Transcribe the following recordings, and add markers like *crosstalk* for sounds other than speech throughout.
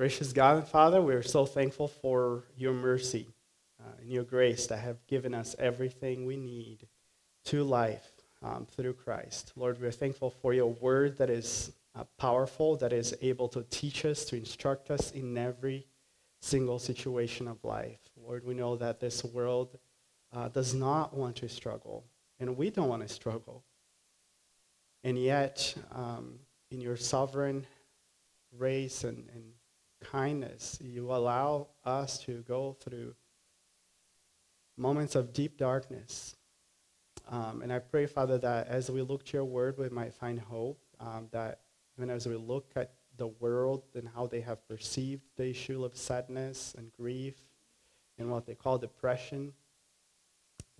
Gracious God and Father, we are so thankful for your mercy uh, and your grace that have given us everything we need to life um, through Christ. Lord, we are thankful for your word that is uh, powerful, that is able to teach us, to instruct us in every single situation of life. Lord, we know that this world uh, does not want to struggle, and we don't want to struggle. And yet, um, in your sovereign grace and, and kindness, you allow us to go through moments of deep darkness. Um, and I pray, Father, that as we look to your word, we might find hope, um, that even as we look at the world and how they have perceived the issue of sadness and grief and what they call depression,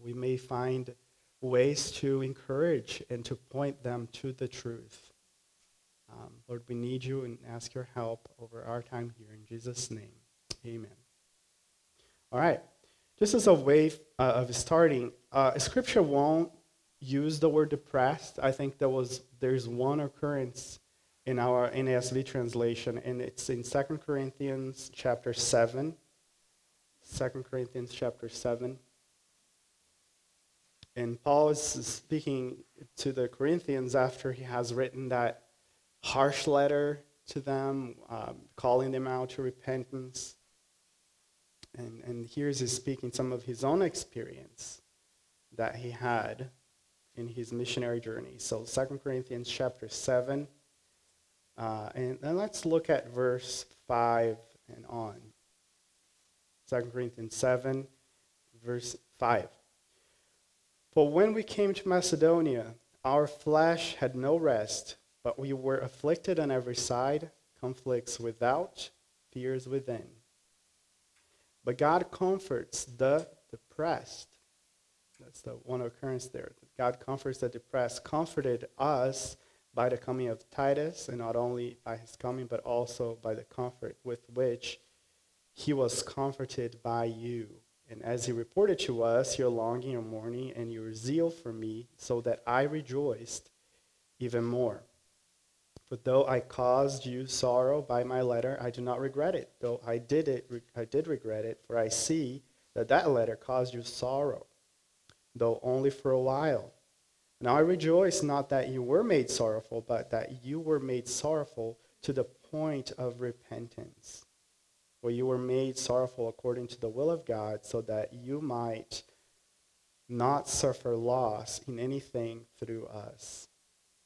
we may find ways to encourage and to point them to the truth. Um, Lord, we need you and ask your help over our time here. In Jesus' name, amen. All right. Just as a way uh, of starting, uh, Scripture won't use the word depressed. I think there was there's one occurrence in our NASB translation, and it's in 2 Corinthians chapter 7. 2 Corinthians chapter 7. And Paul is speaking to the Corinthians after he has written that harsh letter to them, um, calling them out to repentance. And, and here's he speaking some of his own experience that he had in his missionary journey. So 2 Corinthians chapter 7. Uh, and then let's look at verse 5 and on. 2 Corinthians 7, verse 5. For when we came to Macedonia, our flesh had no rest, but we were afflicted on every side, conflicts without, fears within. But God comforts the depressed. That's the one occurrence there. God comforts the depressed, comforted us by the coming of Titus, and not only by his coming, but also by the comfort with which he was comforted by you. And as he reported to us your longing, your mourning, and your zeal for me, so that I rejoiced even more. But though I caused you sorrow by my letter, I do not regret it. Though I did it, I did regret it, for I see that that letter caused you sorrow, though only for a while. Now I rejoice not that you were made sorrowful, but that you were made sorrowful to the point of repentance For you were made sorrowful according to the will of God, so that you might not suffer loss in anything through us.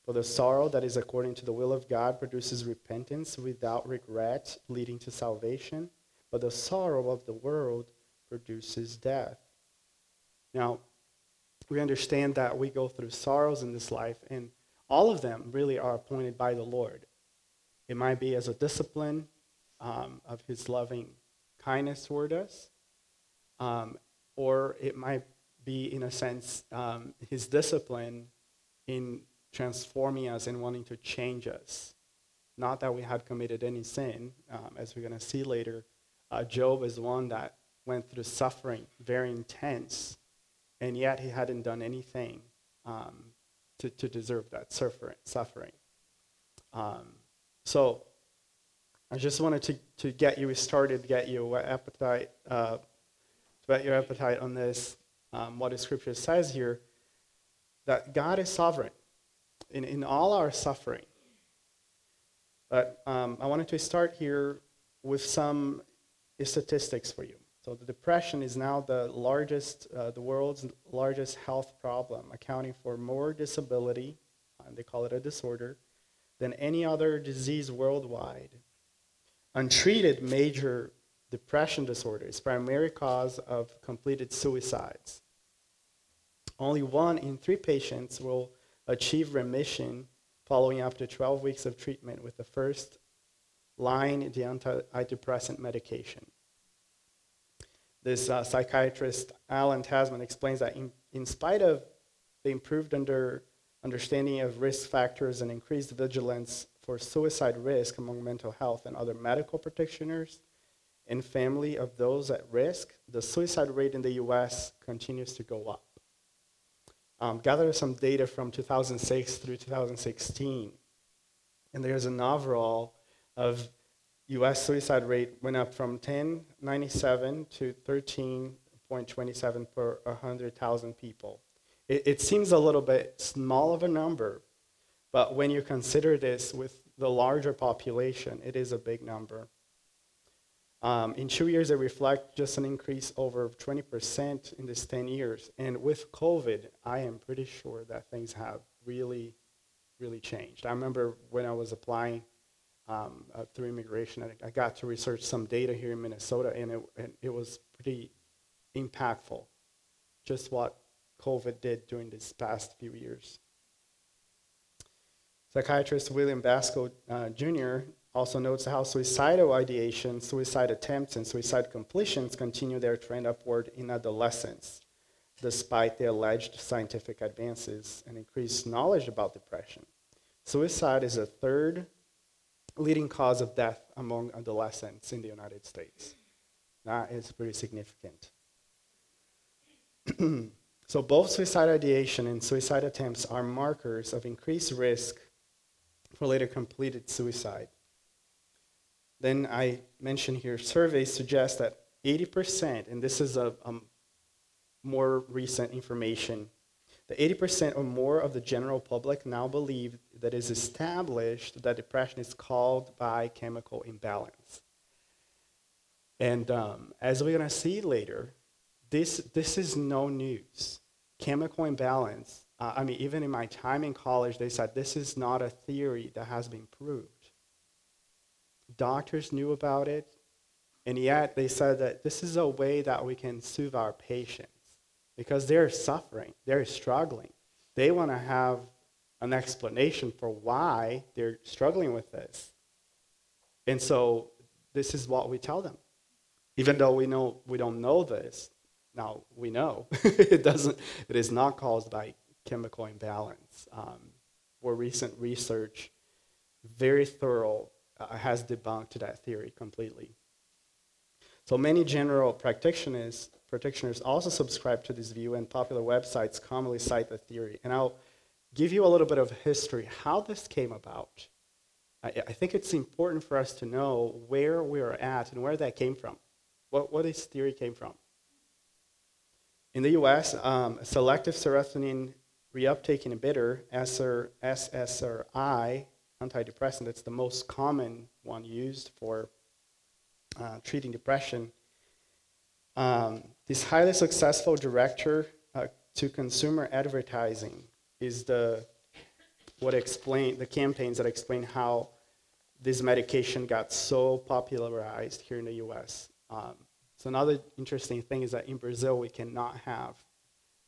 For the sorrow that is according to the will of God produces repentance without regret, leading to salvation, but the sorrow of the world produces death. Now, we understand that we go through sorrows in this life, and all of them really are appointed by the Lord. It might be as a discipline, um, of his loving kindness toward us, um, or it might be, in a sense, um, his discipline in transforming us and wanting to change us. Not that we had committed any sin, um, as we're going to see later. Uh, Job is one that went through suffering, very intense, and yet he hadn't done anything um, to, to deserve that suffering. Um, so I just wanted to, to get you started, get your appetite, uh, get your appetite on this, um, what the scripture says here, that God is sovereign in, in all our suffering. But um, I wanted to start here with some statistics for you. So the depression is now the largest, uh, the world's largest health problem, accounting for more disability, and they call it a disorder, than any other disease worldwide untreated major depression disorder is primary cause of completed suicides. Only one in three patients will achieve remission following after 12 weeks of treatment with the first line the antidepressant medication. This uh, psychiatrist, Alan Tasman, explains that in, in spite of the improved under, understanding of risk factors and increased vigilance for suicide risk among mental health and other medical practitioners and family of those at risk, the suicide rate in the US continues to go up. Um, gather some data from 2006 through 2016, and there's an overall of U.S. suicide rate went up from 1097 to 13.27 per 100,000 people. It, it seems a little bit small of a number, but when you consider this with the larger population, it is a big number. Um, in two years, they reflect just an increase over 20% in this 10 years. And with COVID, I am pretty sure that things have really, really changed. I remember when I was applying um, uh, through immigration, I, I, got to research some data here in Minnesota, and it, and it was pretty impactful, just what COVID did during these past few years. Psychiatrist William Basco uh, Jr. also notes how suicidal ideation, suicide attempts, and suicide completions continue their trend upward in adolescence, despite the alleged scientific advances and increased knowledge about depression. Suicide is the third leading cause of death among adolescents in the United States. That is pretty significant. *clears throat* so, both suicide ideation and suicide attempts are markers of increased risk for later completed suicide. Then I mentioned here surveys suggest that 80%, and this is a, a more recent information, that 80% or more of the general public now believe that it is established that depression is caused by chemical imbalance. And um, as we're going to see later, this, this is no news. Chemical imbalance uh, I mean, even in my time in college, they said this is not a theory that has been proved. Doctors knew about it, and yet they said that this is a way that we can soothe our patients because they're suffering, they're struggling. They want to have an explanation for why they're struggling with this. And so this is what we tell them. Even though we know we don't know this, now we know *laughs* it doesn't it is not caused by chemical imbalance, um, where recent research, very thorough, uh, has debunked that theory completely. So many general practitioners, practitioners also subscribe to this view, and popular websites commonly cite the theory. And I'll give you a little bit of history, how this came about. I, I think it's important for us to know where we're at and where that came from, what, what this theory came from. In the US, um, selective serotonin reuptake inhibitor, SSRI, antidepressant, It's the most common one used for uh, treating depression. Um, this highly successful director uh, to consumer advertising is the what explain the campaigns that explain how this medication got so popularized here in the U.S. Um, so another interesting thing is that in Brazil we cannot have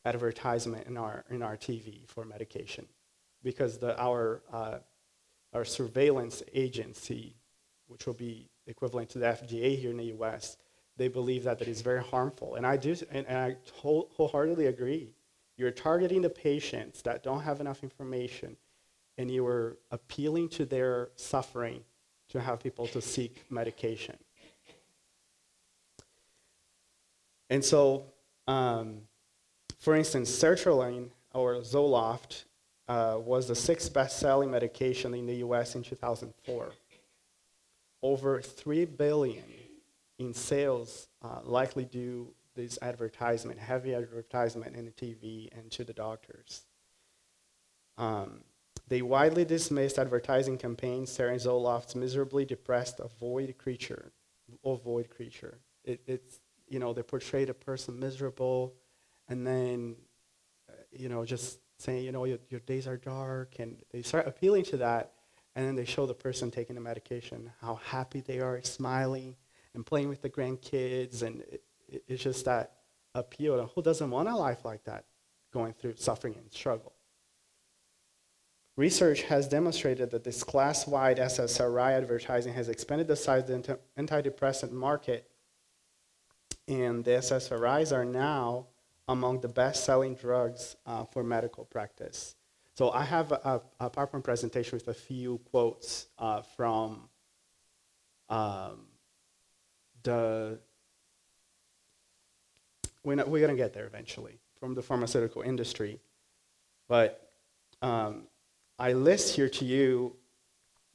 advertisement in our, in our TV for medication because the, our, uh, our surveillance agency, which will be equivalent to the FDA here in the US, they believe that that is very harmful. And I, do, and, and I whole, wholeheartedly agree. You're targeting the patients that don't have enough information, and you are appealing to their suffering to have people to seek medication. And so, um, for instance, sertraline or Zoloft uh, was the sixth best-selling medication in the U.S. in 2004. Over three billion in sales, uh, likely due this advertisement, heavy advertisement in the TV and to the doctors. Um, they widely dismissed advertising campaigns staring Zoloft's miserably depressed avoid creature, avoid creature. It, it's you know they portrayed a person miserable and then, uh, you know, just saying, you know, your, your days are dark, and they start appealing to that, and then they show the person taking the medication how happy they are, smiling, and playing with the grandkids, and it, it, it's just that appeal. Who doesn't want a life like that, going through suffering and struggle? Research has demonstrated that this class wide SSRI advertising has expanded the size of the antidepressant market, and the SSRIs are now among the best-selling drugs uh, for medical practice. So I have a, a PowerPoint presentation with a few quotes uh, from um, the, we're, we're going to get there eventually, from the pharmaceutical industry. But um, I list here to you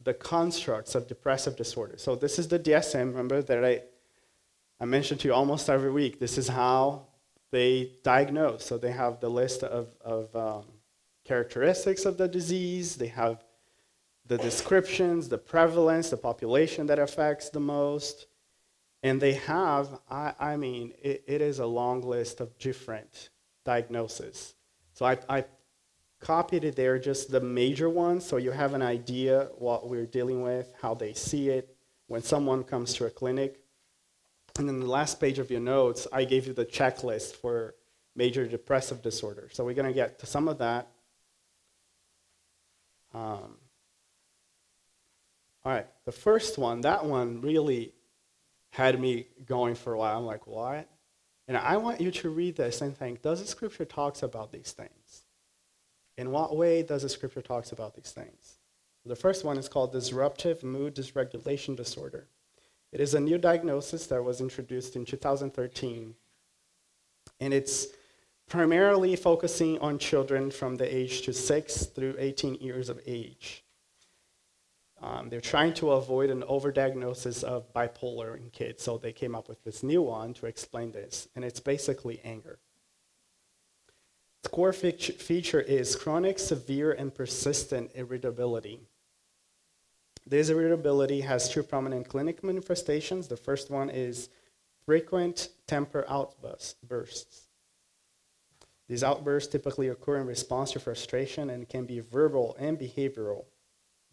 the constructs of depressive disorder. So this is the DSM, remember that I, I mentioned to you almost every week. This is how they diagnose. So they have the list of, of um, characteristics of the disease, they have the descriptions, the prevalence, the population that affects the most. And they have, I, I mean, it, it is a long list of different diagnoses. So I, I copied it there, just the major ones, so you have an idea what we're dealing with, how they see it when someone comes to a clinic. And then the last page of your notes, I gave you the checklist for major depressive disorder. So we're going to get to some of that. Um, all right, the first one, that one really had me going for a while. I'm like, what? And I want you to read this and think, does the scripture talks about these things? In what way does the scripture talks about these things? The first one is called disruptive mood dysregulation disorder. It is a new diagnosis that was introduced in 2013. And it's primarily focusing on children from the age to 6 through 18 years of age. Um, they're trying to avoid an overdiagnosis of bipolar in kids, so they came up with this new one to explain this, and it's basically anger. The core feature is chronic, severe, and persistent irritability. This irritability has two prominent clinical manifestations. The first one is frequent temper outbursts. These outbursts typically occur in response to frustration and can be verbal and behavioral.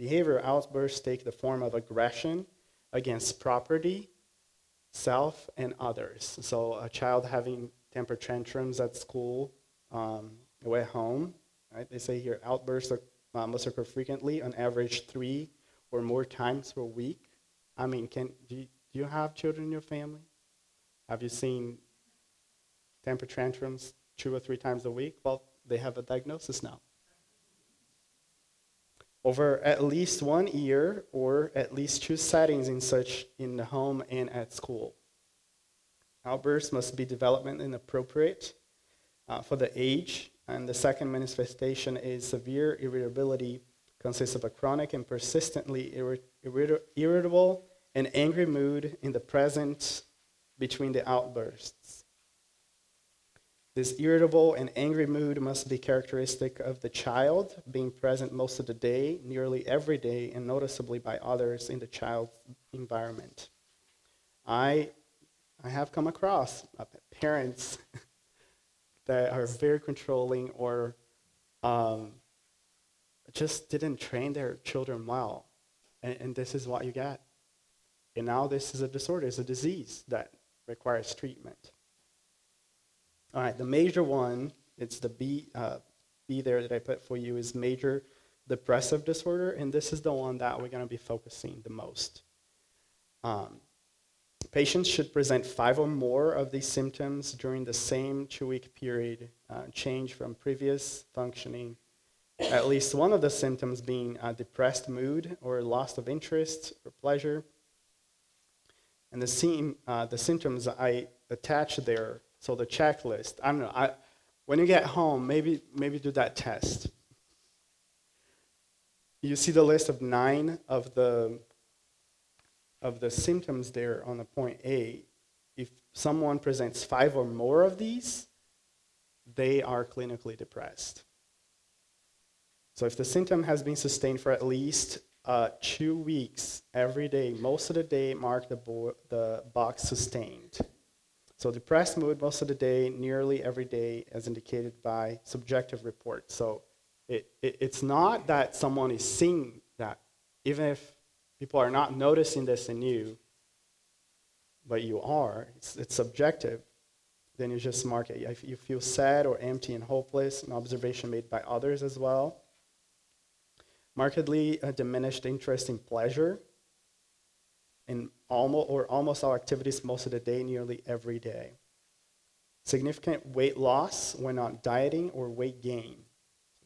Behavioral outbursts take the form of aggression against property, self, and others. So, a child having temper tantrums at school um, at home, right? They say here outbursts uh, must occur frequently, on average three or more times per week. I mean, can do you, do you have children in your family? Have you seen temper tantrums two or three times a week? Well, they have a diagnosis now over at least one year or at least two settings in such in the home and at school. Outbursts must be development and appropriate uh, for the age, and the second manifestation is severe irritability consists of a chronic and persistently irrit- irrit- irritable and angry mood in the present between the outbursts. This irritable and angry mood must be characteristic of the child, being present most of the day, nearly every day, and noticeably by others in the child's environment. I, I have come across parents *laughs* that are very controlling or um, just didn't train their children well. And, and this is what you get. And now this is a disorder, it's a disease that requires treatment. All right, the major one, it's the B, uh, B there that I put for you, is major depressive disorder, and this is the one that we're going to be focusing the most. Um, patients should present five or more of these symptoms during the same two week period, uh, change from previous functioning. At least one of the symptoms being a depressed mood or loss of interest or pleasure. And the, seem, uh, the symptoms I attach there so the checklist. I don't know. I, when you get home, maybe maybe do that test. You see the list of nine of the of the symptoms there on the point A. If someone presents five or more of these, they are clinically depressed. So if the symptom has been sustained for at least uh, two weeks every day, most of the day mark the, bo- the box sustained. So depressed mood most of the day, nearly every day, as indicated by subjective reports. So it, it, it's not that someone is seeing that, even if people are not noticing this in you, but you are, it's, it's subjective, then you just mark it. If you feel sad or empty and hopeless, an observation made by others as well. Markedly uh, diminished interest in pleasure, in almost, or almost all activities most of the day, nearly every day. Significant weight loss when not dieting or weight gain.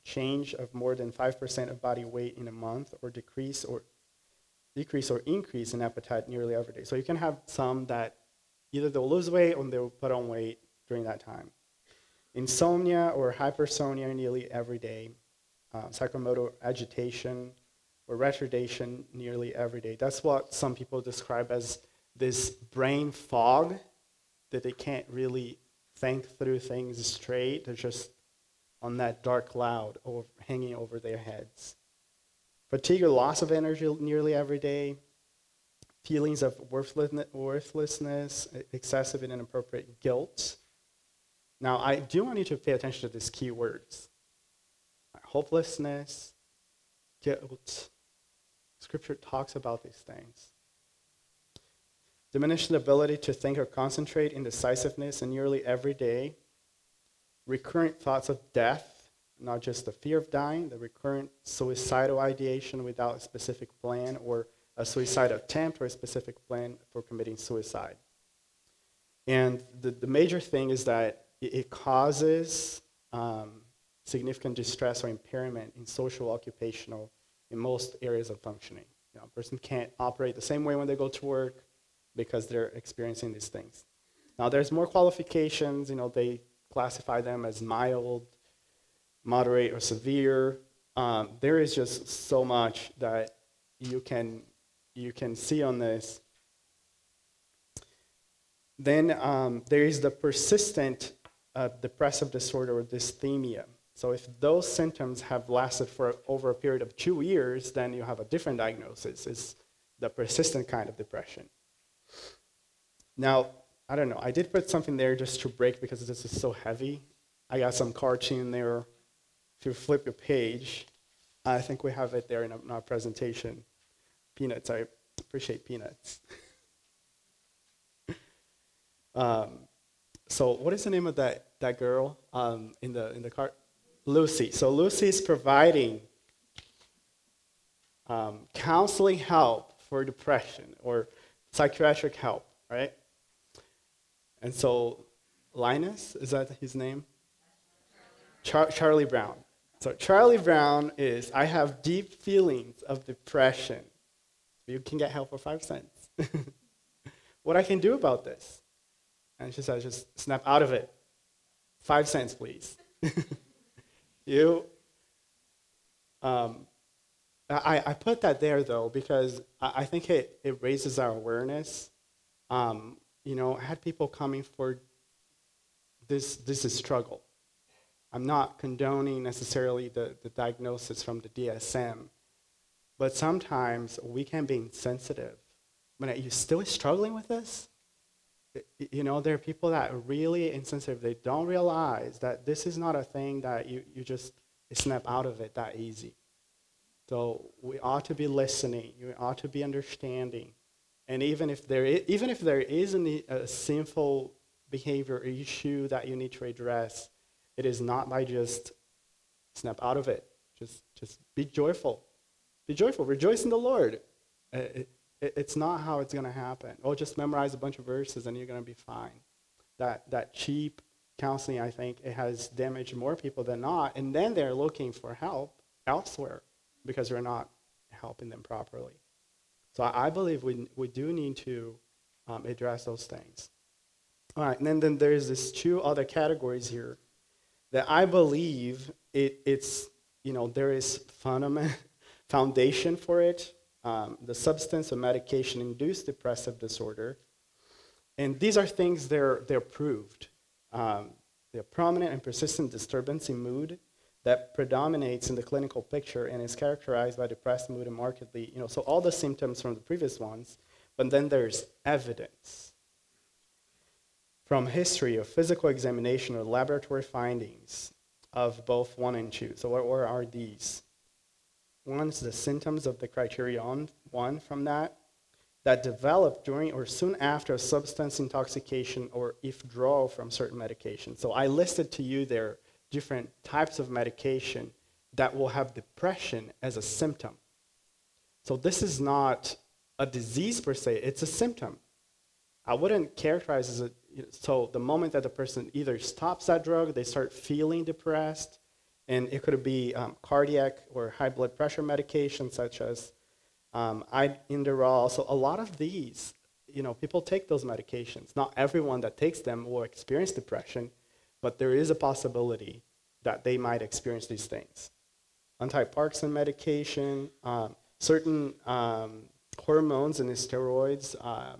Change of more than 5% of body weight in a month or decrease or decrease or increase in appetite nearly every day. So you can have some that either they'll lose weight or they'll put on weight during that time. Insomnia or hypersomnia nearly every day. Uh, psychomotor agitation or retardation nearly every day. That's what some people describe as this brain fog that they can't really think through things straight. They're just on that dark cloud over, hanging over their heads. Fatigue or loss of energy nearly every day, feelings of worthlessness, excessive and inappropriate guilt. Now, I do want you to pay attention to these key words hopelessness, guilt. Scripture talks about these things. Diminished ability to think or concentrate, indecisiveness, and nearly every day. Recurrent thoughts of death, not just the fear of dying, the recurrent suicidal ideation without a specific plan or a suicide attempt or a specific plan for committing suicide. And the, the major thing is that it, it causes um, significant distress or impairment in social, occupational, in most areas of functioning. You know, a person can't operate the same way when they go to work because they're experiencing these things. Now, there's more qualifications. You know, they classify them as mild, moderate, or severe. Um, there is just so much that you can you can see on this. Then um, there is the persistent uh, depressive disorder or dysthymia. So if those symptoms have lasted for over a period of two years, then you have a different diagnosis. It's the persistent kind of depression. Now, I don't know. I did put something there just to break because this is so heavy. I got some cartoon there. If you flip a page, I think we have it there in our presentation. Peanuts. I appreciate peanuts. *laughs* um, so, what is the name of that, that girl um, in the in the car? Lucy. So Lucy is providing um, counseling help for depression or psychiatric help, right? And so Linus, is that his name? Char- Charlie Brown. So Charlie Brown is, I have deep feelings of depression. You can get help for five cents. *laughs* what I can do about this? And she says, just snap out of it. Five cents, please. *laughs* you. Um, I, I put that there though because I, I think it, it raises our awareness. Um, you know, I had people coming for this, this is struggle. I'm not condoning necessarily the, the diagnosis from the DSM, but sometimes we can be insensitive. Are you still struggling with this? You know, there are people that are really insensitive. They don't realize that this is not a thing that you, you just snap out of it that easy. So we ought to be listening. We ought to be understanding. And even if there is, even if there is a, a sinful behavior issue that you need to address, it is not by just snap out of it. Just, just be joyful. Be joyful. Rejoice in the Lord. Uh, it, it's not how it's going to happen. Oh, just memorize a bunch of verses and you're going to be fine. That, that cheap counseling, I think, it has damaged more people than not. And then they're looking for help elsewhere because we're not helping them properly. So I, I believe we, we do need to um, address those things. All right, and then, then there's these two other categories here that I believe it, it's, you know, there is fundament, *laughs* foundation for it um, the substance or medication induced depressive disorder. And these are things they're, they're proved. Um, prominent and persistent disturbance in mood that predominates in the clinical picture and is characterized by depressed mood and markedly, you know, so all the symptoms from the previous ones, but then there's evidence from history of physical examination or laboratory findings of both one and two. So what, what are these? One is the symptoms of the criterion, one from that, that develop during or soon after substance intoxication or withdrawal from certain medication. So I listed to you there different types of medication that will have depression as a symptom. So this is not a disease per se, it's a symptom. I wouldn't characterize as a so the moment that the person either stops that drug, they start feeling depressed, and it could be um, cardiac or high blood pressure medications such as um, Inderal. So a lot of these, you know, people take those medications. Not everyone that takes them will experience depression, but there is a possibility that they might experience these things. Antiparkinson's medication, um, certain um, hormones and steroids, uh,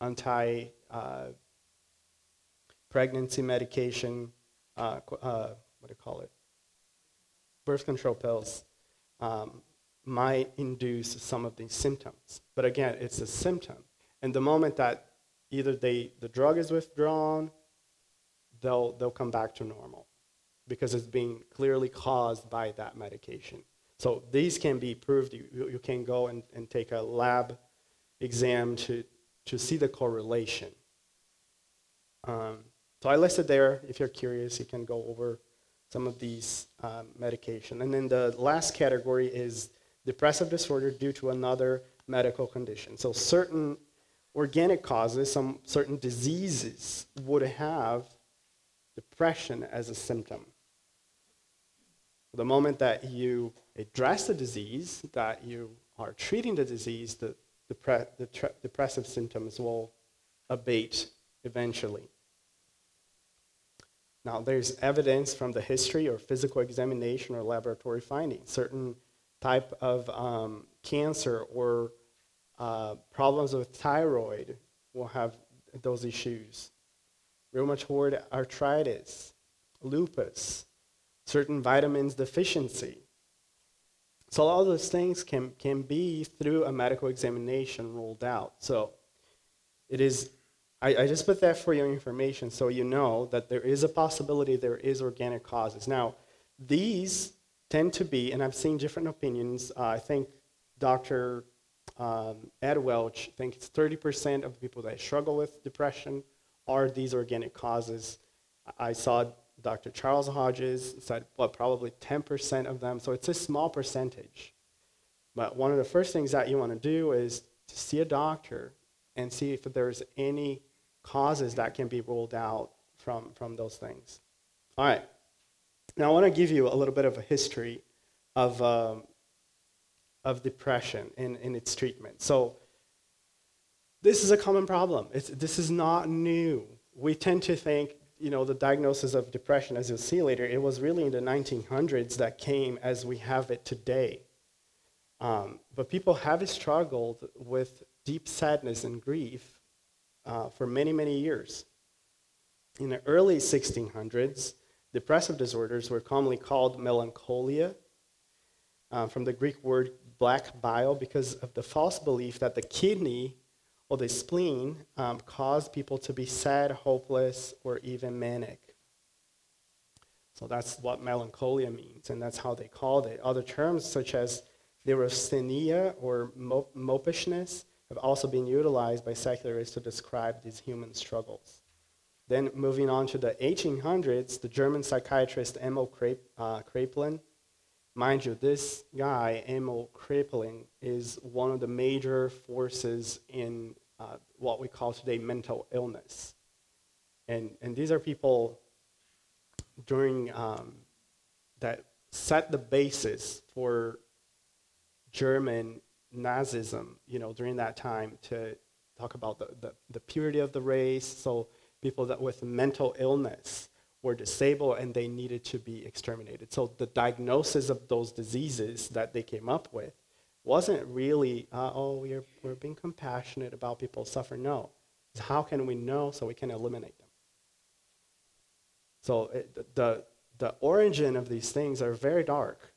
anti uh, pregnancy medication, uh, uh, what do you call it? Birth control pills um, might induce some of these symptoms. But again, it's a symptom. And the moment that either they, the drug is withdrawn, they'll, they'll come back to normal because it's being clearly caused by that medication. So these can be proved. You, you can go and, and take a lab exam to, to see the correlation. Um, so I listed there, if you're curious, you can go over some of these um, medication. And then the last category is depressive disorder due to another medical condition. So certain organic causes, some certain diseases would have depression as a symptom. The moment that you address the disease, that you are treating the disease, the, depre- the depressive symptoms will abate eventually. Now, there's evidence from the history or physical examination or laboratory findings. Certain type of um, cancer or uh, problems with thyroid will have those issues. Rheumatoid arthritis, lupus, certain vitamins deficiency. So all those things can, can be through a medical examination ruled out. So it is, I, I just put that for your information so you know that there is a possibility there is organic causes. Now, these tend to be, and I've seen different opinions. Uh, I think Dr. Um, Ed Welch thinks 30% of the people that struggle with depression are these organic causes. I saw Dr. Charles Hodges said, well, probably 10% of them. So it's a small percentage. But one of the first things that you want to do is to see a doctor and see if there's any causes that can be ruled out from, from those things. All right. Now, I want to give you a little bit of a history of, um, of depression and, and its treatment. So, this is a common problem. It's, this is not new. We tend to think you know, the diagnosis of depression, as you'll see later, it was really in the 1900s that came as we have it today. Um, but people have struggled with deep sadness and grief uh, for many, many years. In the early 1600s, depressive disorders were commonly called melancholia, uh, from the Greek word black bile, because of the false belief that the kidney or the spleen um, cause people to be sad, hopeless, or even manic. So that's what melancholia means, and that's how they called it. Other terms such as neurasthenia or mopishness have also been utilized by secularists to describe these human struggles. Then moving on to the 1800s, the German psychiatrist Emil Kraepelin, mind you, this guy, Emil Kraepelin, is one of the major forces in uh, what we call today mental illness. And, and these are people during um, that set the basis for German Nazism, you know, during that time to talk about the, the, the purity of the race. So people that with mental illness were disabled and they needed to be exterminated. So the diagnosis of those diseases that they came up with wasn't really, uh, oh, we're, we're being compassionate about people suffering. No. It's how can we know so we can eliminate them? So it, the, the origin of these things are very dark.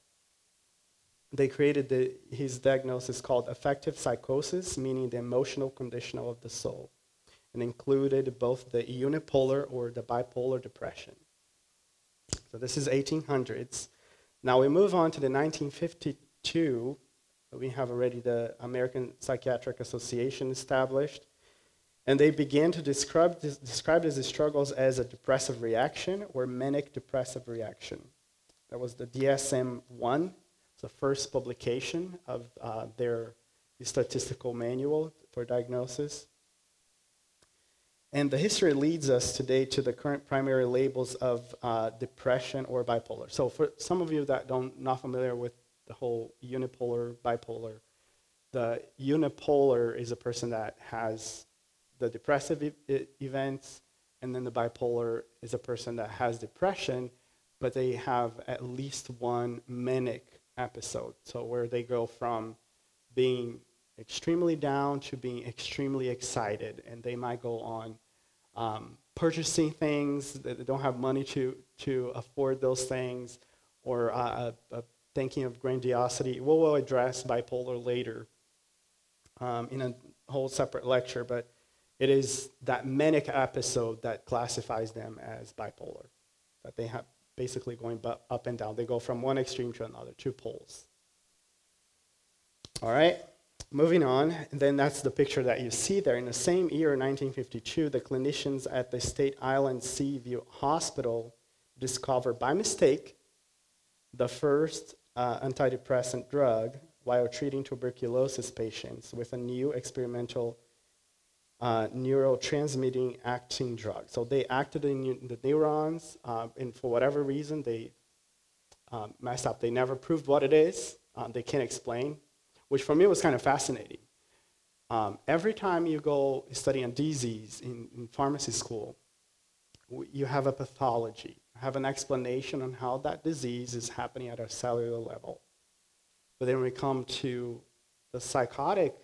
They created the, his diagnosis called affective psychosis, meaning the emotional condition of the soul, and included both the unipolar or the bipolar depression. So this is 1800s. Now we move on to the 1952 we have already the American Psychiatric Association established. And they began to describe, this, describe these struggles as a depressive reaction or manic depressive reaction. That was the DSM 1, the first publication of uh, their statistical manual for diagnosis. And the history leads us today to the current primary labels of uh, depression or bipolar. So, for some of you that don't not familiar with the whole unipolar, bipolar. The unipolar is a person that has the depressive e- events, and then the bipolar is a person that has depression, but they have at least one manic episode. So where they go from being extremely down to being extremely excited, and they might go on um, purchasing things that they don't have money to, to afford those things, or uh, uh, thinking of grandiosity. We'll, we'll address bipolar later um, in a whole separate lecture, but it is that manic episode that classifies them as bipolar, that they have basically going up and down. They go from one extreme to another, two poles. All right, moving on. And then that's the picture that you see there. In the same year, 1952, the clinicians at the Staten Island Seaview Hospital discovered by mistake the first uh, antidepressant drug while treating tuberculosis patients with a new experimental uh, neurotransmitting acting drug. So they acted in the neurons, uh, and for whatever reason, they um, messed up. They never proved what it is. Um, they can't explain, which for me was kind of fascinating. Um, every time you go study a disease in, in pharmacy school, you have a pathology, have an explanation on how that disease is happening at a cellular level. But then we come to the psychotic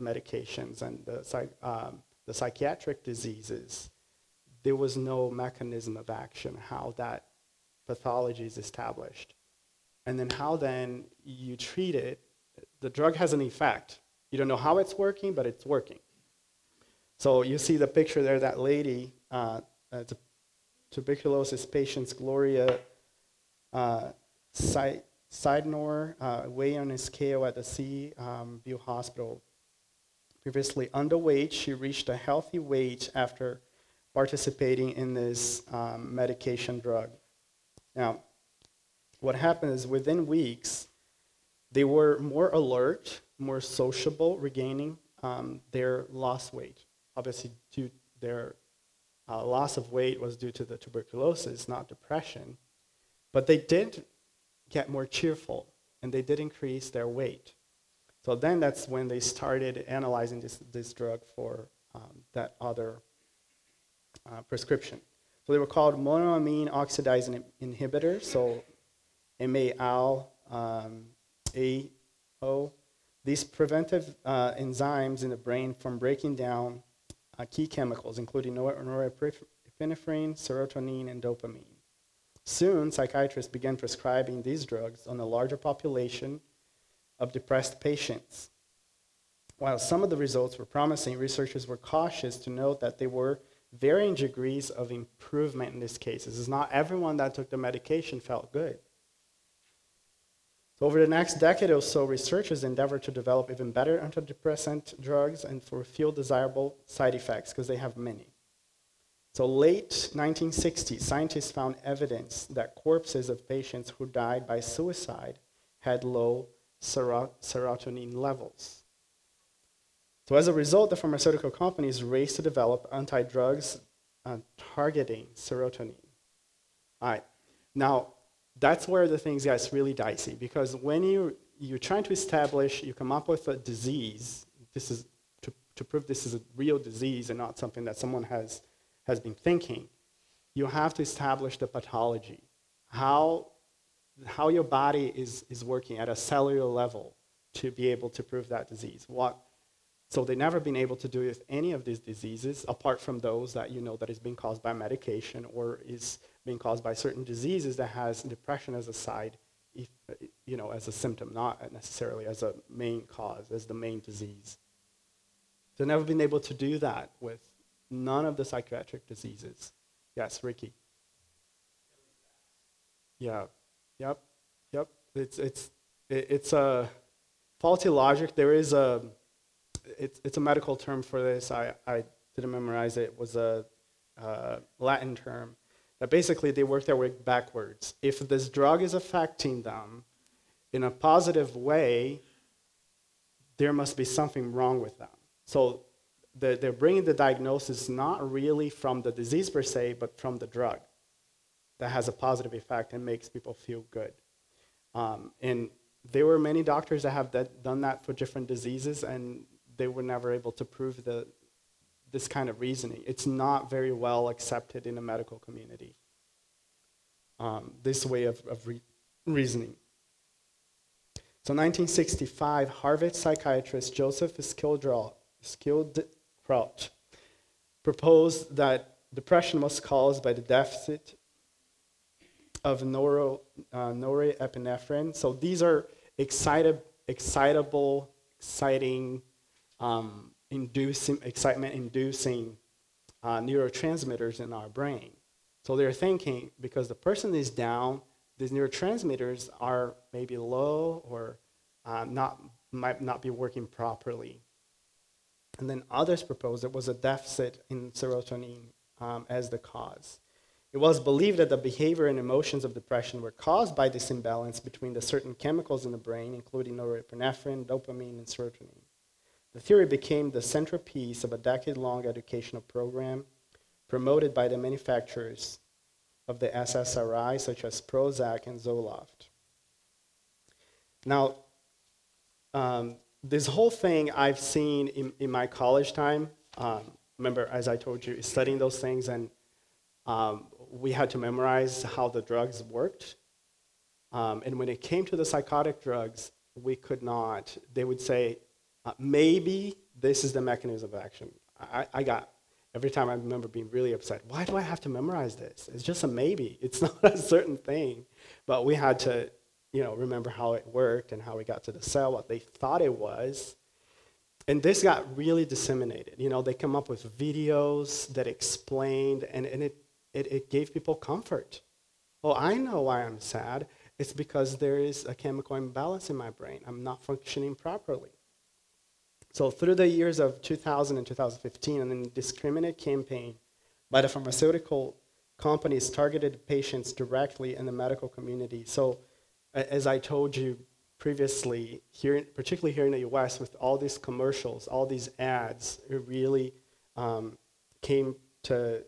medications and the, um, the psychiatric diseases, there was no mechanism of action, how that pathology is established. And then how then you treat it, the drug has an effect. You don't know how it's working, but it's working. So you see the picture there, that lady, uh, uh, tuberculosis patients, Gloria uh, Sydnor, uh, on a scale at the Sea um, View Hospital previously underweight. She reached a healthy weight after participating in this um, medication drug. Now, what happened is within weeks, they were more alert, more sociable, regaining um, their lost weight. Obviously, due their uh, loss of weight was due to the tuberculosis, not depression. But they did get more cheerful, and they did increase their weight. So then that's when they started analyzing this, this drug for um, that other uh, prescription. So they were called monoamine oxidase inhibitors, so MAL, um, AO. These preventive uh, enzymes in the brain from breaking down uh, key chemicals, including norepinephrine, serotonin, and dopamine. Soon, psychiatrists began prescribing these drugs on a larger population of depressed patients. While some of the results were promising, researchers were cautious to note that there were varying degrees of improvement in these cases. It's not everyone that took the medication felt good. So over the next decade or so, researchers endeavored to develop even better antidepressant drugs and for few desirable side effects, because they have many. So late 1960s, scientists found evidence that corpses of patients who died by suicide had low serotonin levels. So as a result, the pharmaceutical companies race to develop anti-drugs uh, targeting serotonin. All right, now that's where the things gets really dicey because when you you're trying to establish, you come up with a disease. This is to, to prove this is a real disease and not something that someone has has been thinking. You have to establish the pathology. How how your body is, is working at a cellular level to be able to prove that disease. What, so they've never been able to do with any of these diseases, apart from those that you know that is being caused by medication or is being caused by certain diseases that has depression as a side, if, you know, as a symptom, not necessarily as a main cause, as the main disease. They've never been able to do that with none of the psychiatric diseases. Yes, Ricky. Yeah. Yep, yep. It's it's it's a faulty logic. There is a it's it's a medical term for this. I I didn't memorize it. it was a uh, Latin term that basically they work their way backwards. If this drug is affecting them in a positive way, there must be something wrong with them. So the, they're bringing the diagnosis not really from the disease per se, but from the drug that has a positive effect and makes people feel good. Um, and there were many doctors that have that, done that for different diseases, and they were never able to prove the, this kind of reasoning. It's not very well accepted in the medical community, um, this way of, of re- reasoning. So 1965, Harvard psychiatrist Joseph Schildkraut proposed that depression was caused by the deficit of neuro, uh, norepinephrine. So these are excitable, exciting, um, inducing, excitement-inducing uh, neurotransmitters in our brain. So they're thinking because the person is down, these neurotransmitters are maybe low or uh, not, might not be working properly. And then others proposed it was a deficit in serotonin um, as the cause. It was believed that the behavior and emotions of depression were caused by this imbalance between the certain chemicals in the brain, including norepinephrine, dopamine, and serotonin. The theory became the centerpiece of a decade long educational program promoted by the manufacturers of the SSRI, such as Prozac and Zoloft. Now, um, this whole thing I've seen in, in my college time. Um, remember, as I told you, studying those things, and um, we had to memorize how the drugs worked. Um, and when it came to the psychotic drugs, we could not. They would say, uh, maybe this is the mechanism of action. I, I got every time I remember being really upset. Why do I have to memorize this? It's just a maybe. *laughs* It's not a certain thing. But we had to, you know, remember how it worked and how we got to the cell, what they thought it was. And this got really disseminated. You know, they come up with videos that explained, and, and it, it, it gave people comfort. Oh, I know why I'm sad. It's because there is a chemical imbalance in my brain. I'm not functioning properly. So through the years of 2000 and 2015, an indiscriminate campaign by the pharmaceutical companies targeted patients directly in the medical community. So as I told you previously, here, particularly here in the US, with all these commercials, all these ads, it really um, came to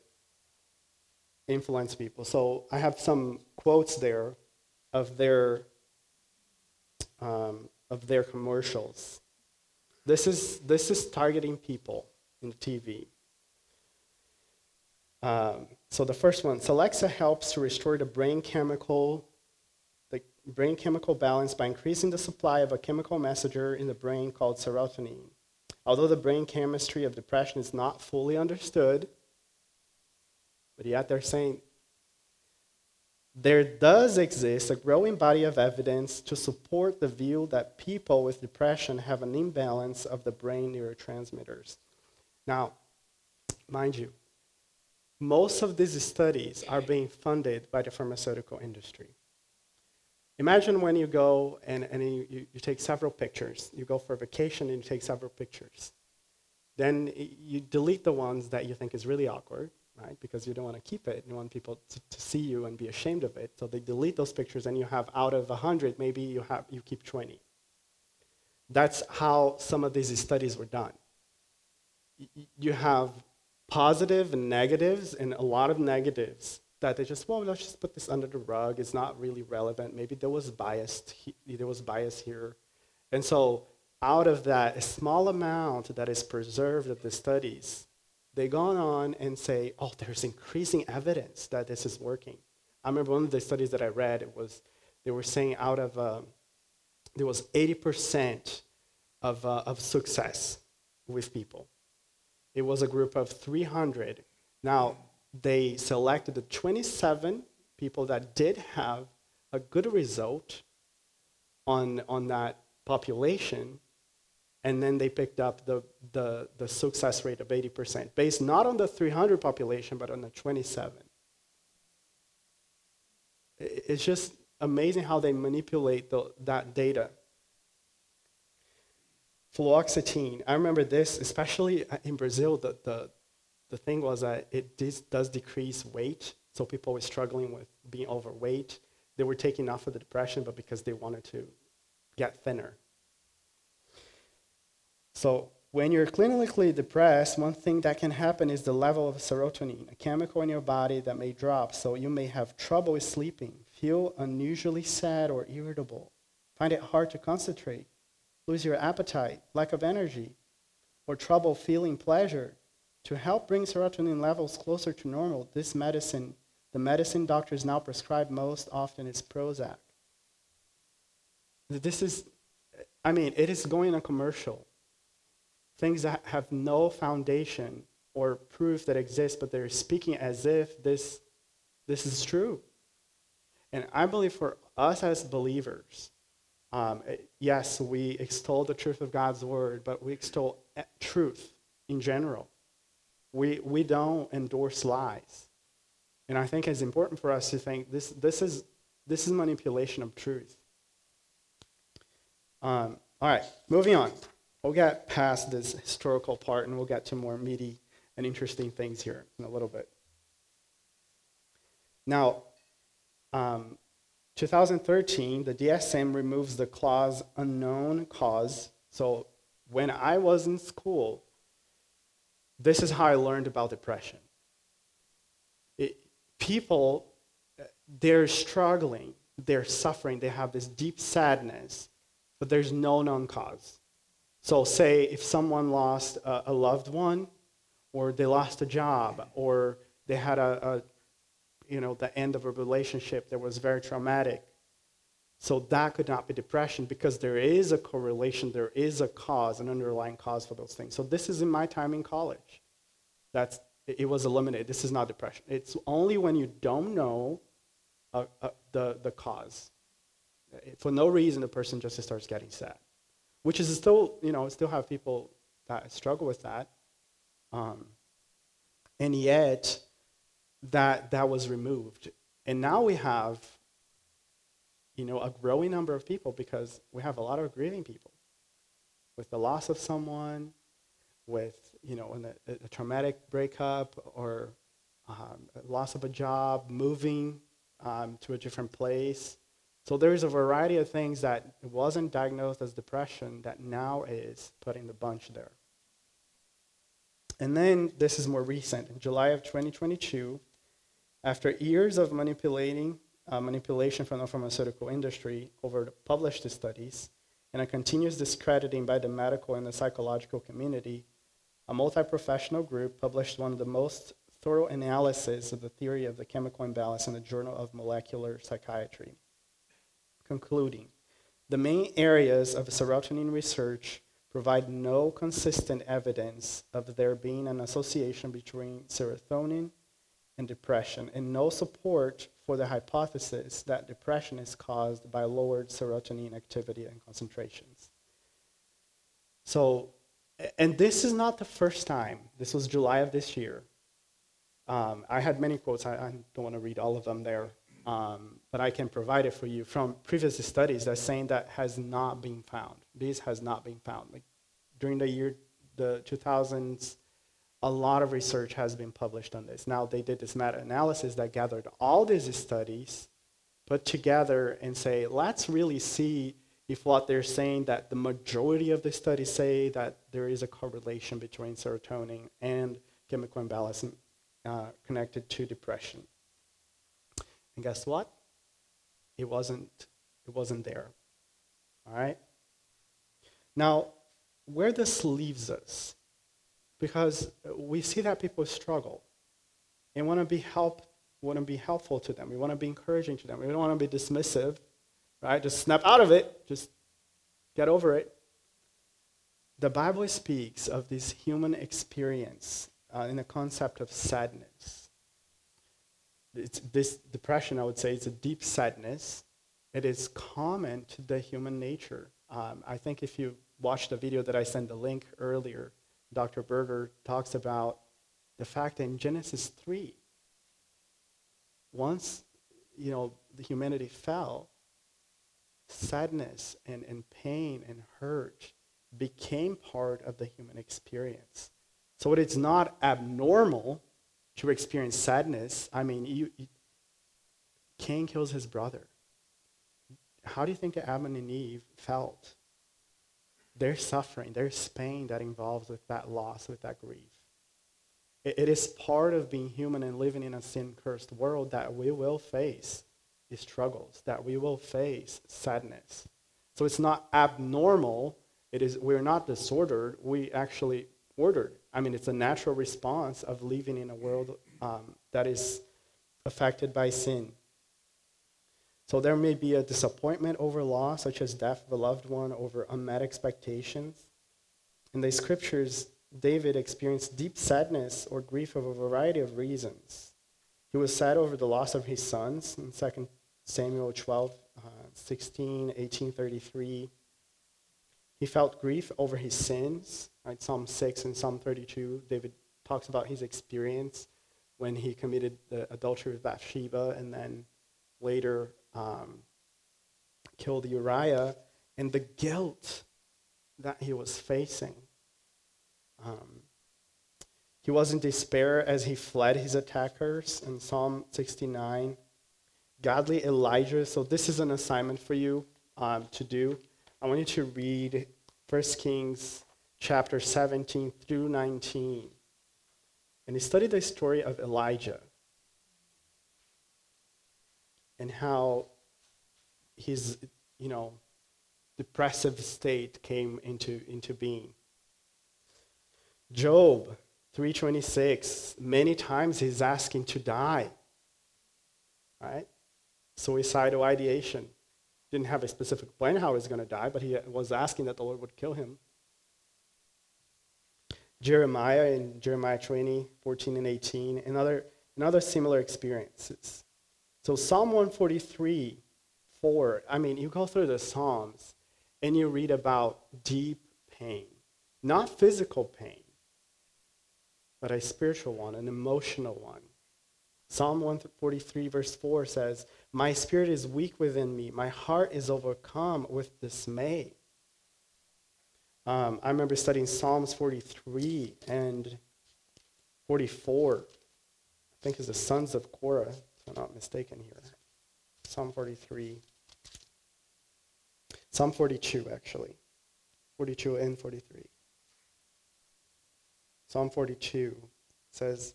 influence people. So I have some quotes there of their um, of their commercials. This is, this is targeting people in TV. Um, so the first one, Celexa helps to restore the brain chemical, the brain chemical balance by increasing the supply of a chemical messenger in the brain called serotonin. Although the brain chemistry of depression is not fully understood, but yet they're saying there does exist a growing body of evidence to support the view that people with depression have an imbalance of the brain neurotransmitters. Now, mind you, most of these studies are being funded by the pharmaceutical industry. Imagine when you go and, and you, you, you take several pictures. You go for a vacation and you take several pictures. Then you delete the ones that you think is really awkward right? Because you don't want to keep it. You want people to, to, see you and be ashamed of it. So they delete those pictures, and you have out of 100, maybe you, have, you keep 20. That's how some of these studies were done. Y- you have positive and negatives, and a lot of negatives that they just, well, let's just put this under the rug. It's not really relevant. Maybe there was bias, there was bias here. And so out of that, a small amount that is preserved of the studies they go on and say, oh, there's increasing evidence that this is working. I remember one of the studies that I read, it was, they were saying out of, uh, there was 80% of, uh, of success with people. It was a group of 300. Now, they selected the 27 people that did have a good result on, on that population, and then they picked up the, the, the success rate of 80%, based not on the 300 population, but on the 27. It's just amazing how they manipulate the, that data. Fluoxetine, I remember this, especially in Brazil, the, the, the thing was that it does decrease weight, so people were struggling with being overweight. They were taking off of the depression, but because they wanted to get thinner. So when you're clinically depressed, one thing that can happen is the level of serotonin, a chemical in your body that may drop. So you may have trouble sleeping, feel unusually sad or irritable, find it hard to concentrate, lose your appetite, lack of energy, or trouble feeling pleasure. To help bring serotonin levels closer to normal, this medicine, the medicine doctors now prescribe most often is Prozac. This is I mean, it is going on commercial. Things that have no foundation or proof that exist, but they're speaking as if this, this is true. And I believe for us as believers, um, yes, we extol the truth of God's word, but we extol truth in general. We, we don't endorse lies. And I think it's important for us to think this, this, is, this is manipulation of truth. Um, all right, moving on. We'll get past this historical part and we'll get to more meaty and interesting things here in a little bit. Now, um, 2013, the DSM removes the clause unknown cause. So when I was in school, this is how I learned about depression. It, people, they're struggling, they're suffering, they have this deep sadness, but there's no known cause. So, say if someone lost a, a loved one, or they lost a job, or they had a, a, you know, the end of a relationship that was very traumatic. So that could not be depression because there is a correlation, there is a cause, an underlying cause for those things. So this is in my time in college. That's it was eliminated. This is not depression. It's only when you don't know uh, uh, the the cause. For no reason, the person just starts getting sad, which is still you know still have people that struggle with that. Um, and yet, that, that was removed. And now we have, you know, a growing number of people because we have a lot of grieving people with the loss of someone, with, you know, a, a traumatic breakup or um, loss of a job, moving um, to a different place. So there's a variety of things that wasn't diagnosed as depression that now is put in the bunch there. And then this is more recent. In July of 2022, after years of manipulating uh, manipulation from the pharmaceutical industry over published studies and a continuous discrediting by the medical and the psychological community, a multi-professional group published one of the most thorough analyses of the theory of the chemical imbalance in the Journal of Molecular Psychiatry, concluding, the main areas of serotonin research provide no consistent evidence of there being an association between serotonin and depression, and no support for the hypothesis that depression is caused by lowered serotonin activity and concentrations. So, and this is not the first time. This was July of this year. Um, I had many quotes. I, I, don't want to read all of them there, um, but I can provide it for you from previous studies that saying that has not been found. This has not been found. Like during the year, the 2000s, a lot of research has been published on this. Now they did this meta-analysis that gathered all these studies, put together and say, let's really see if what they're saying that the majority of the studies say that there is a correlation between serotonin and chemical imbalance uh, connected to depression. And guess what? It wasn't, it wasn't there. All right? Now, where this leaves us, because we see that people struggle and want to be help, want to be helpful to them. We want to be encouraging to them. We don't want to be dismissive, right? Just snap out of it. Just get over it. The Bible speaks of this human experience uh, in the concept of sadness. It's, this depression, I would say, is a deep sadness. It is common to the human nature. Um, I think if you watch the video that I sent the link earlier, Dr. Berger talks about the fact that in Genesis 3, once you know the humanity fell, sadness and, and pain and hurt became part of the human experience. So it is not abnormal to experience sadness. I mean, you, you, Cain kills his brother. How do you think Adam and Eve felt? there's suffering, there's pain that involves with that loss, with that grief. It, it is part of being human and living in a sin-cursed world that we will face these struggles, that we will face sadness. So it's not abnormal. It is we're not disordered. We actually ordered. I mean, it's a natural response of living in a world um, that is affected by sin. So there may be a disappointment over loss, such as death of a loved one, over unmet expectations. In the scriptures, David experienced deep sadness or grief of a variety of reasons. He was sad over the loss of his sons in 2 Samuel 12, uh, 16, 18, 33. He felt grief over his sins. Right? Psalm 6 and Psalm 32, David talks about his experience when he committed the adultery with Bathsheba and then later um, killed Uriah and the guilt that he was facing. Um, he was in despair as he fled his attackers in Psalm 69. Godly Elijah, so this is an assignment for you um, to do. I want you to read 1 Kings chapter 17 through 19. And studied the story of Elijah and how his, you know, depressive state came into, into being. Job 326, many times he's asking to die. Right? Suicidal ideation. Didn't have a specific plan how he was going to die, but he was asking that the Lord would kill him. Jeremiah in Jeremiah 20, 14 and 18, and other, and other similar experiences. So Psalm 143, 4, I mean, you go through the Psalms and you read about deep pain, not physical pain, but a spiritual one, an emotional one. Psalm 143, verse 4 says, My spirit is weak within me, my heart is overcome with dismay. Um, I remember studying Psalms 43 and 44. I think is the sons of Korah, if I'm not mistaken here. Psalm 43. Psalm 42, actually. 42 and 43. Psalm 42 says,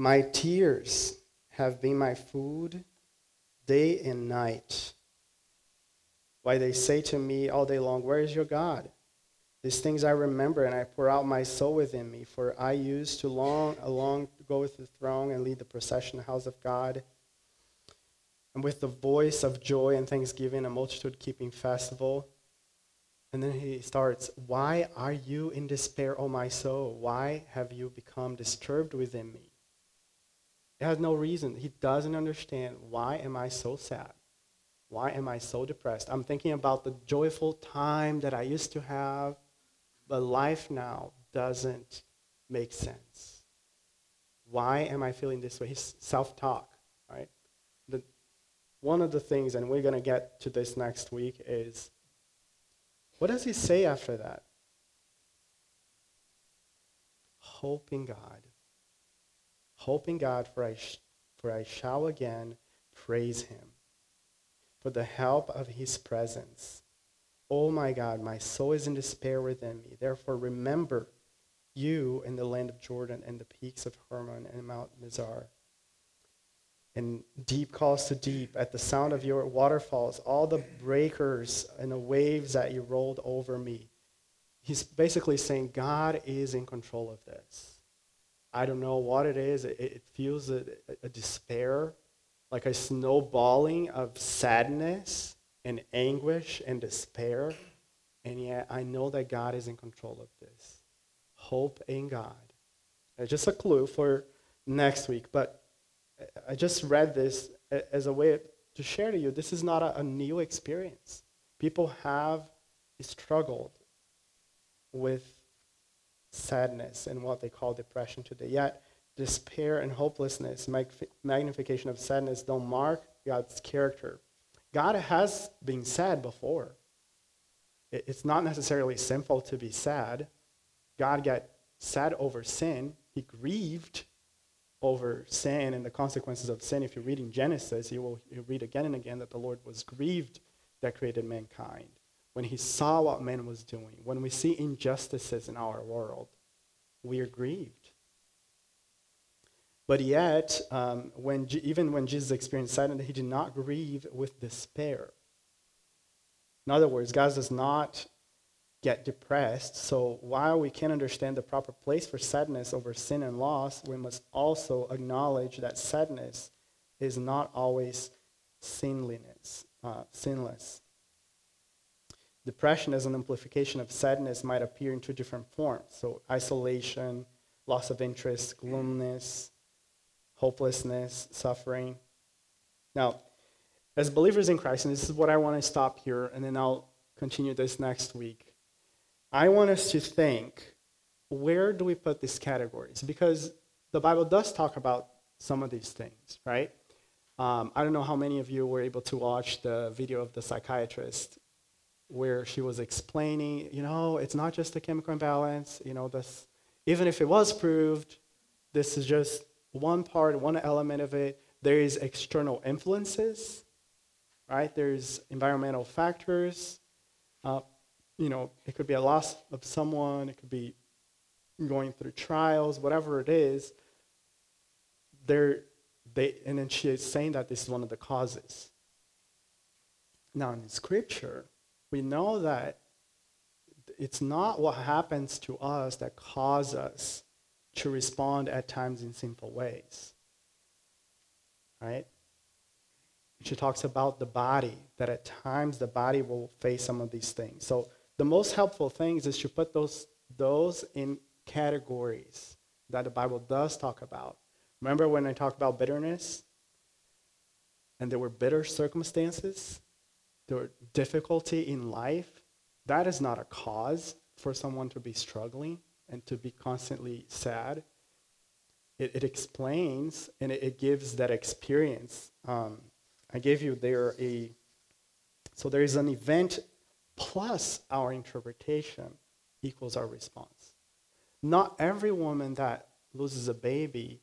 My tears have been my food day and night. Why they say to me all day long, Where is your God? These things I remember, and I pour out my soul within me, for I used to long along go with the throne and lead the procession, the house of God. And with the voice of joy and thanksgiving, a multitude keeping festival. And then he starts, Why are you in despair, O my soul? Why have you become disturbed within me? It has no reason. He doesn't understand why am I so sad? Why am I so depressed? I'm thinking about the joyful time that I used to have, but life now doesn't make sense. Why am I feeling this way? He's self-talk, right? The, one of the things, and we're going to get to this next week, is what does he say after that? Hope in God. Hope in God, for I, sh- for I shall again praise him for the help of his presence. Oh my God, my soul is in despair within me. Therefore, remember you in the land of Jordan and the peaks of Hermon and Mount Mizar and deep calls to deep at the sound of your waterfalls, all the breakers and the waves that you rolled over me. He's basically saying, God is in control of this. I don't know what it is. It, it feels a, a despair, like a snowballing of sadness and anguish and despair. And yet I know that God is in control of this. Hope in God. Uh, just a clue for next week, but I just read this as a way to share to you. This is not a, a new experience. People have struggled with sadness and what they call depression today. Yet, despair and hopelessness, magnification of sadness, don't mark God's character. God has been sad before. It's not necessarily sinful to be sad. God got sad over sin. He grieved over sin and the consequences of sin. If you read in Genesis, you will read again and again that the Lord was grieved that created mankind. When he saw what man was doing, when we see injustices in our world, we are grieved. But yet, um, when, even when Jesus experienced sadness, he did not grieve with despair. In other words, God does not get depressed. So while we can understand the proper place for sadness over sin and loss, we must also acknowledge that sadness is not always sinliness, uh, sinless. Depression as an amplification of sadness might appear in two different forms. So, isolation, loss of interest, gloominess, hopelessness, suffering. Now, as believers in Christ, and this is what I want to stop here, and then I'll continue this next week. I want us to think where do we put these categories? Because the Bible does talk about some of these things, right? Um, I don't know how many of you were able to watch the video of the psychiatrist where she was explaining, you know, it's not just a chemical imbalance, you know, this, even if it was proved, this is just one part, one element of it. There is external influences, right? There's environmental factors. Uh, you know, it could be a loss of someone, it could be going through trials, whatever it is. There, they, and then she is saying that this is one of the causes. Now, in Scripture, we know that it's not what happens to us that causes us to respond at times in sinful ways. Right? She talks about the body, that at times the body will face some of these things. So the most helpful things is to put those, those in categories that the Bible does talk about. Remember when I talked about bitterness? And there were bitter circumstances? Were difficulty in life? That is not a cause for someone to be struggling and to be constantly sad. It, it explains and it, it, gives that experience. Um, I gave you there a, so there is an event plus our interpretation equals our response. Not every woman that loses a baby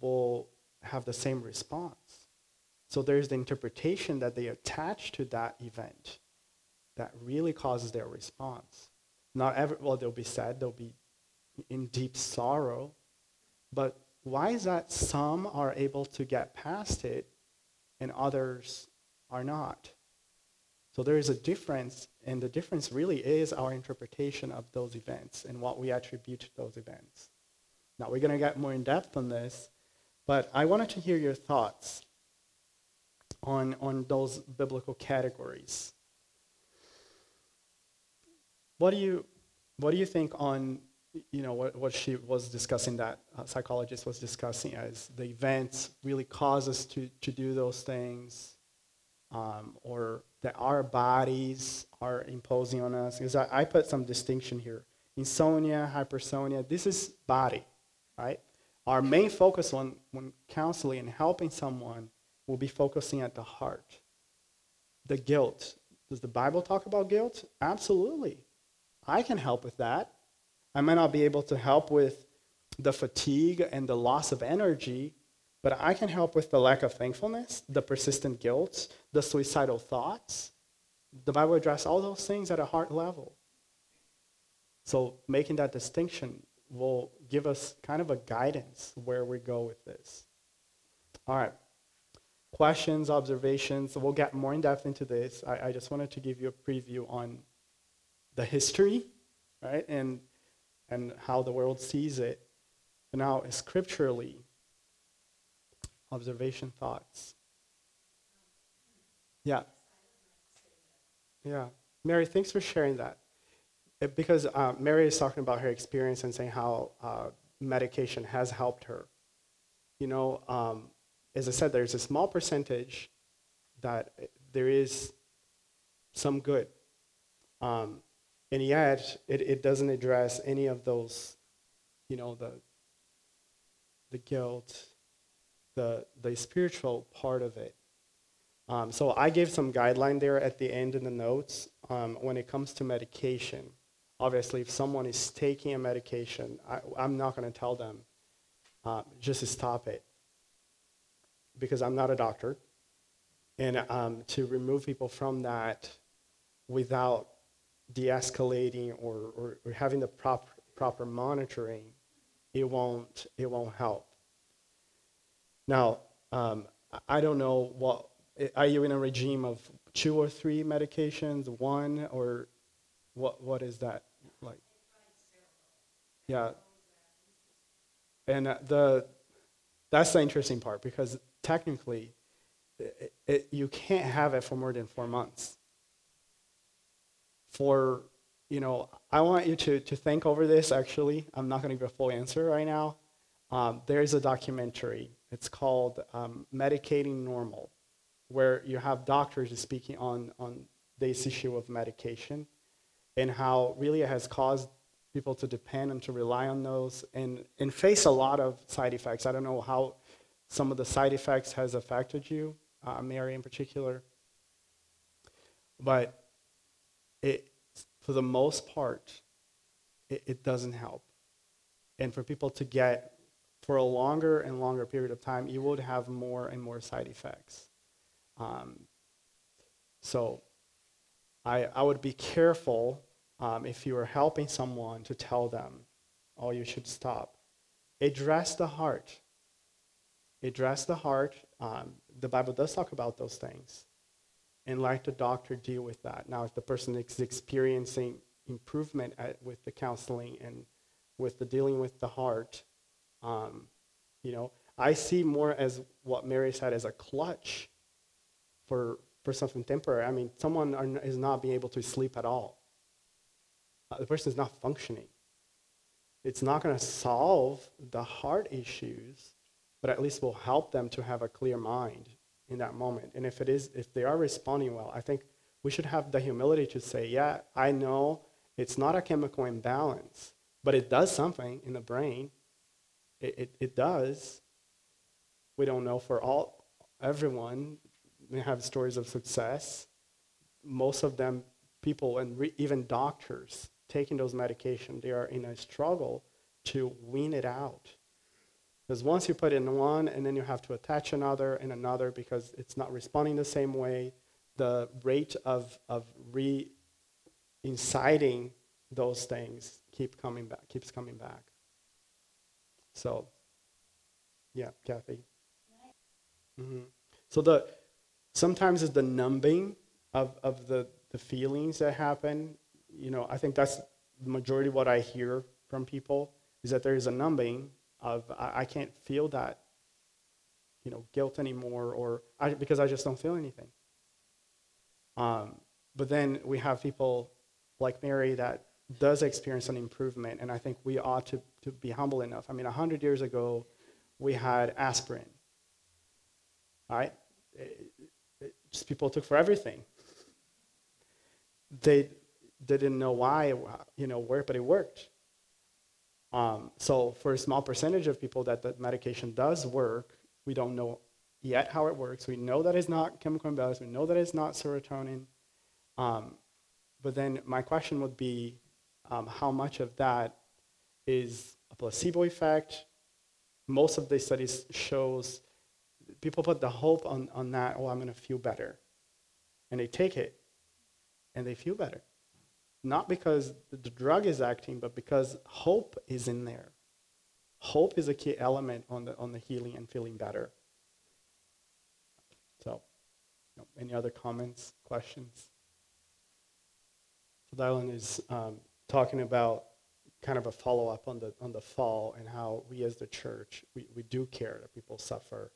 will have the same response. So there's the interpretation that they attach to that event that really causes their response. Not every, well, they'll be sad, they'll be in deep sorrow. But why is that some are able to get past it and others are not? So there is a difference, and the difference really is our interpretation of those events and what we attribute to those events. Now, we're going to get more in depth on this, but I wanted to hear your thoughts on, on those biblical categories. What do you, what do you think on you know what, what she was discussing that uh, psychologist was discussing as the events really cause us to, to do those things um, or that our bodies are imposing on us. Because I, I put some distinction here. Insomnia, hypersomnia, this is body, right? Our main focus on when counseling and helping someone will be focusing at the heart. The guilt. Does the Bible talk about guilt? Absolutely. I can help with that. I might not be able to help with the fatigue and the loss of energy, but I can help with the lack of thankfulness, the persistent guilt, the suicidal thoughts. The Bible addresses all those things at a heart level. So making that distinction will give us kind of a guidance where we go with this. All right. Questions, observations. We'll get more in depth into this. I, I just wanted to give you a preview on the history, right, and and how the world sees it. But now, scripturally, observation thoughts. Yeah. Yeah. Mary, thanks for sharing that. It, because uh, Mary is talking about her experience and saying how uh, medication has helped her. You know, um, as I said, there's a small percentage that there is some good. Um, and yet, it, it doesn't address any of those, you know, the, the guilt, the, the spiritual part of it. Um, so I gave some guideline there at the end in the notes um, when it comes to medication. Obviously, if someone is taking a medication, I, am not going to tell them uh, just to stop it because I'm not a doctor. And um, to remove people from that without de-escalating or, or, or having the proper, proper monitoring, it won't, it won't help. Now, um, I don't know what, are you in a regime of two or three medications, one, or what, what is that like? Yeah. And uh, the, that's the interesting part because technically, it, it, you can't have it for more than four months. For, you know, I want you to, to think over this actually. I'm not going to give a full answer right now. Um, there's a documentary. It's called um, Medicating Normal, where you have doctors speaking on, on this issue of medication and how really it has caused people to depend and to rely on those and, and face a lot of side effects. I don't know how some of the side effects has affected you, uh, Mary in particular. But it, for the most part, it, it doesn't help. And for people to get for a longer and longer period of time, you would have more and more side effects. Um, so I, I would be careful um, if you are helping someone to tell them, oh, you should stop. Address the heart. Address the heart. Um, the Bible does talk about those things. And let the doctor deal with that. Now, if the person is experiencing improvement at, with the counseling and with the dealing with the heart, um, you know, I see more as what Mary said as a clutch for, for something temporary. I mean, someone are, is not being able to sleep at all. Uh, the person is not functioning. It's not going to solve the heart issues, but at least will help them to have a clear mind in that moment. And if it is, if they are responding well, I think we should have the humility to say, yeah, I know it's not a chemical imbalance, but it does something in the brain. It, it, it does. We don't know for all everyone. We have stories of success. Most of them, people and re, even doctors, taking those medications, they are in a struggle to wean it out. Because once you put in one and then you have to attach another and another because it's not responding the same way, the rate of, of re-inciting those things keep coming back, keeps coming back. So, yeah, Kathy. Mm-hmm. So the sometimes it's the numbing of, of the, the feelings that happen. You know, I think that's the majority of what I hear from people is that there is a numbing of I, I can't feel that, you know, guilt anymore, or I, because I just don't feel anything. Um, but then we have people like Mary that does experience an improvement, and I think we ought to, to be humble enough. I mean, 100 years ago, we had aspirin, right? It, it, just people took for everything. They, they didn't know why, you know, worked, but it worked. Um, so for a small percentage of people that the medication does work, we don't know yet how it works. We know that it's not chemical imbalance. We know that it's not serotonin. Um, but then my question would be, um, how much of that is a placebo effect? Most of the studies shows people put the hope on, on that, oh, I'm going to feel better. And they take it, and they feel better. Not because the drug is acting, but because hope is in there. Hope is a key element on the, on the healing and feeling better. So, you know, any other comments, questions? So Dylan is um, talking about kind of a follow up on the on the fall and how we as the church we, we do care that people suffer.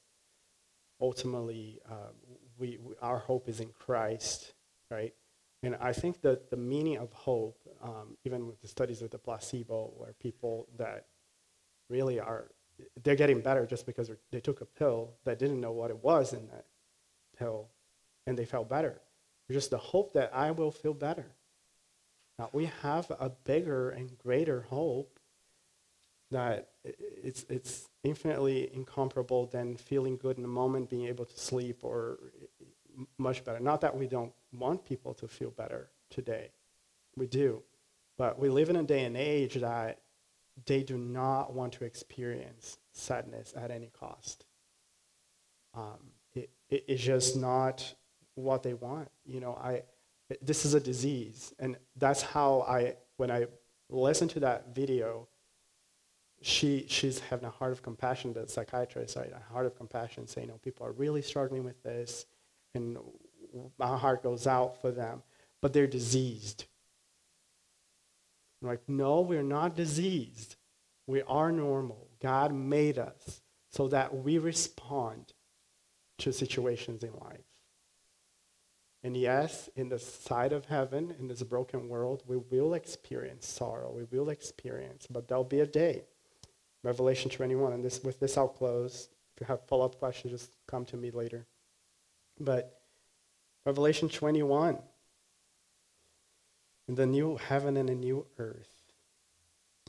Ultimately, uh, we, we, our hope is in Christ, right? And I think that the meaning of hope, um, even with the studies with the placebo, where people that really are they're getting better just because they took a pill that didn't know what it was in that pill, and they felt better. Just the hope that I will feel better. Now, we have a bigger and greater hope that it's, it's infinitely incomparable than feeling good in the moment, being able to sleep, or much better. Not that we don't want people to feel better today, we do. But we live in a day and age that they do not want to experience sadness at any cost. Um, it, it, it's just not what they want. You know, I this is a disease. And that's how I, when I listened to that video, she, she's having a heart of compassion, the psychiatrist, right? A heart of compassion saying, you know, people are really struggling with this, and my heart goes out for them, but they're diseased. I'm like, no, we're not diseased. We are normal. God made us so that we respond to situations in life. And yes, in the side of heaven, in this broken world, we will experience sorrow. We will experience, but there'll be a day. Revelation 21, and this, with this I'll close. If you have follow up questions, just come to me later. But Revelation 21, in the new heaven and a new earth,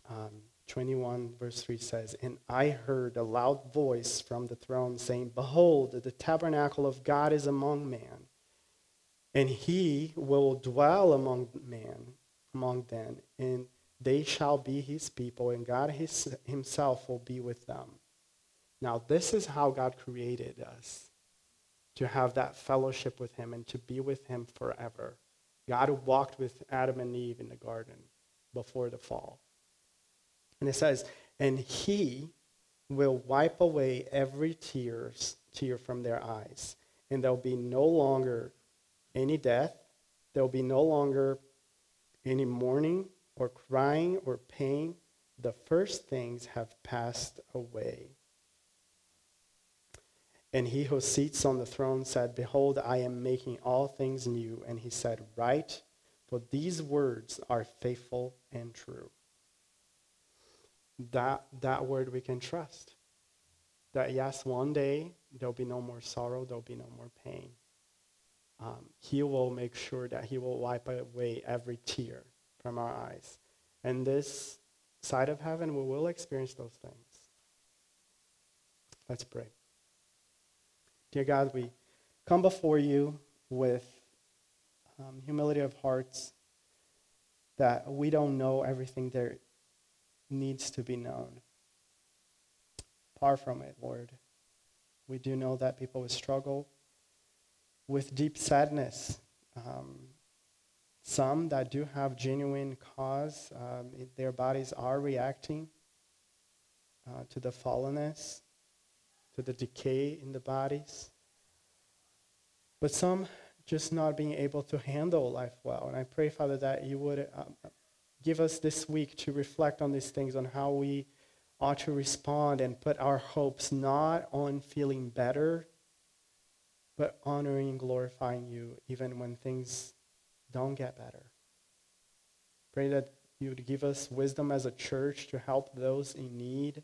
um, 21 verse 3 says, And I heard a loud voice from the throne saying, Behold, the tabernacle of God is among man and he will dwell among man, among them, and they shall be his people, and God his, himself will be with them. Now, this is how God created us to have that fellowship with him and to be with him forever. God walked with Adam and Eve in the garden before the fall. And it says, and he will wipe away every tears, tear from their eyes, and there'll be no longer any death. There will be no longer any mourning or crying or pain. The first things have passed away. And he who sits on the throne said, Behold, I am making all things new. And he said, Write, for these words are faithful and true. That, that word we can trust. That yes, one day there'll be no more sorrow, there'll be no more pain um, he will make sure that he will wipe away every tear from our eyes. And this side of heaven, we will experience those things. Let's pray. Dear God, we come before you with um, humility of hearts that we don't know everything there needs to be known. Far from it, Lord. We do know that people will struggle with deep sadness. Um, some that do have genuine cause, um, their bodies are reacting uh, to the fallenness, to the decay in the bodies. But some just not being able to handle life well. And I pray, Father, that you would um, give us this week to reflect on these things, on how we ought to respond and put our hopes not on feeling better but honoring and glorifying you even when things don't get better. Pray that you would give us wisdom as a church to help those in need.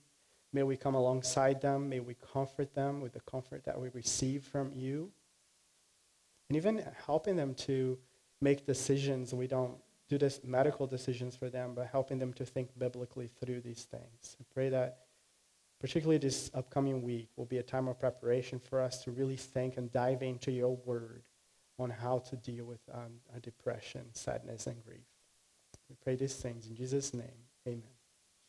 May we come alongside them. May we comfort them with the comfort that we receive from you. And even helping them to make decisions. We don't do this medical decisions for them, but helping them to think biblically through these things. I pray that particularly this upcoming week, will be a time of preparation for us to really think and dive into your word on how to deal with um, depression, sadness, and grief. We pray these things in Jesus' name. Amen.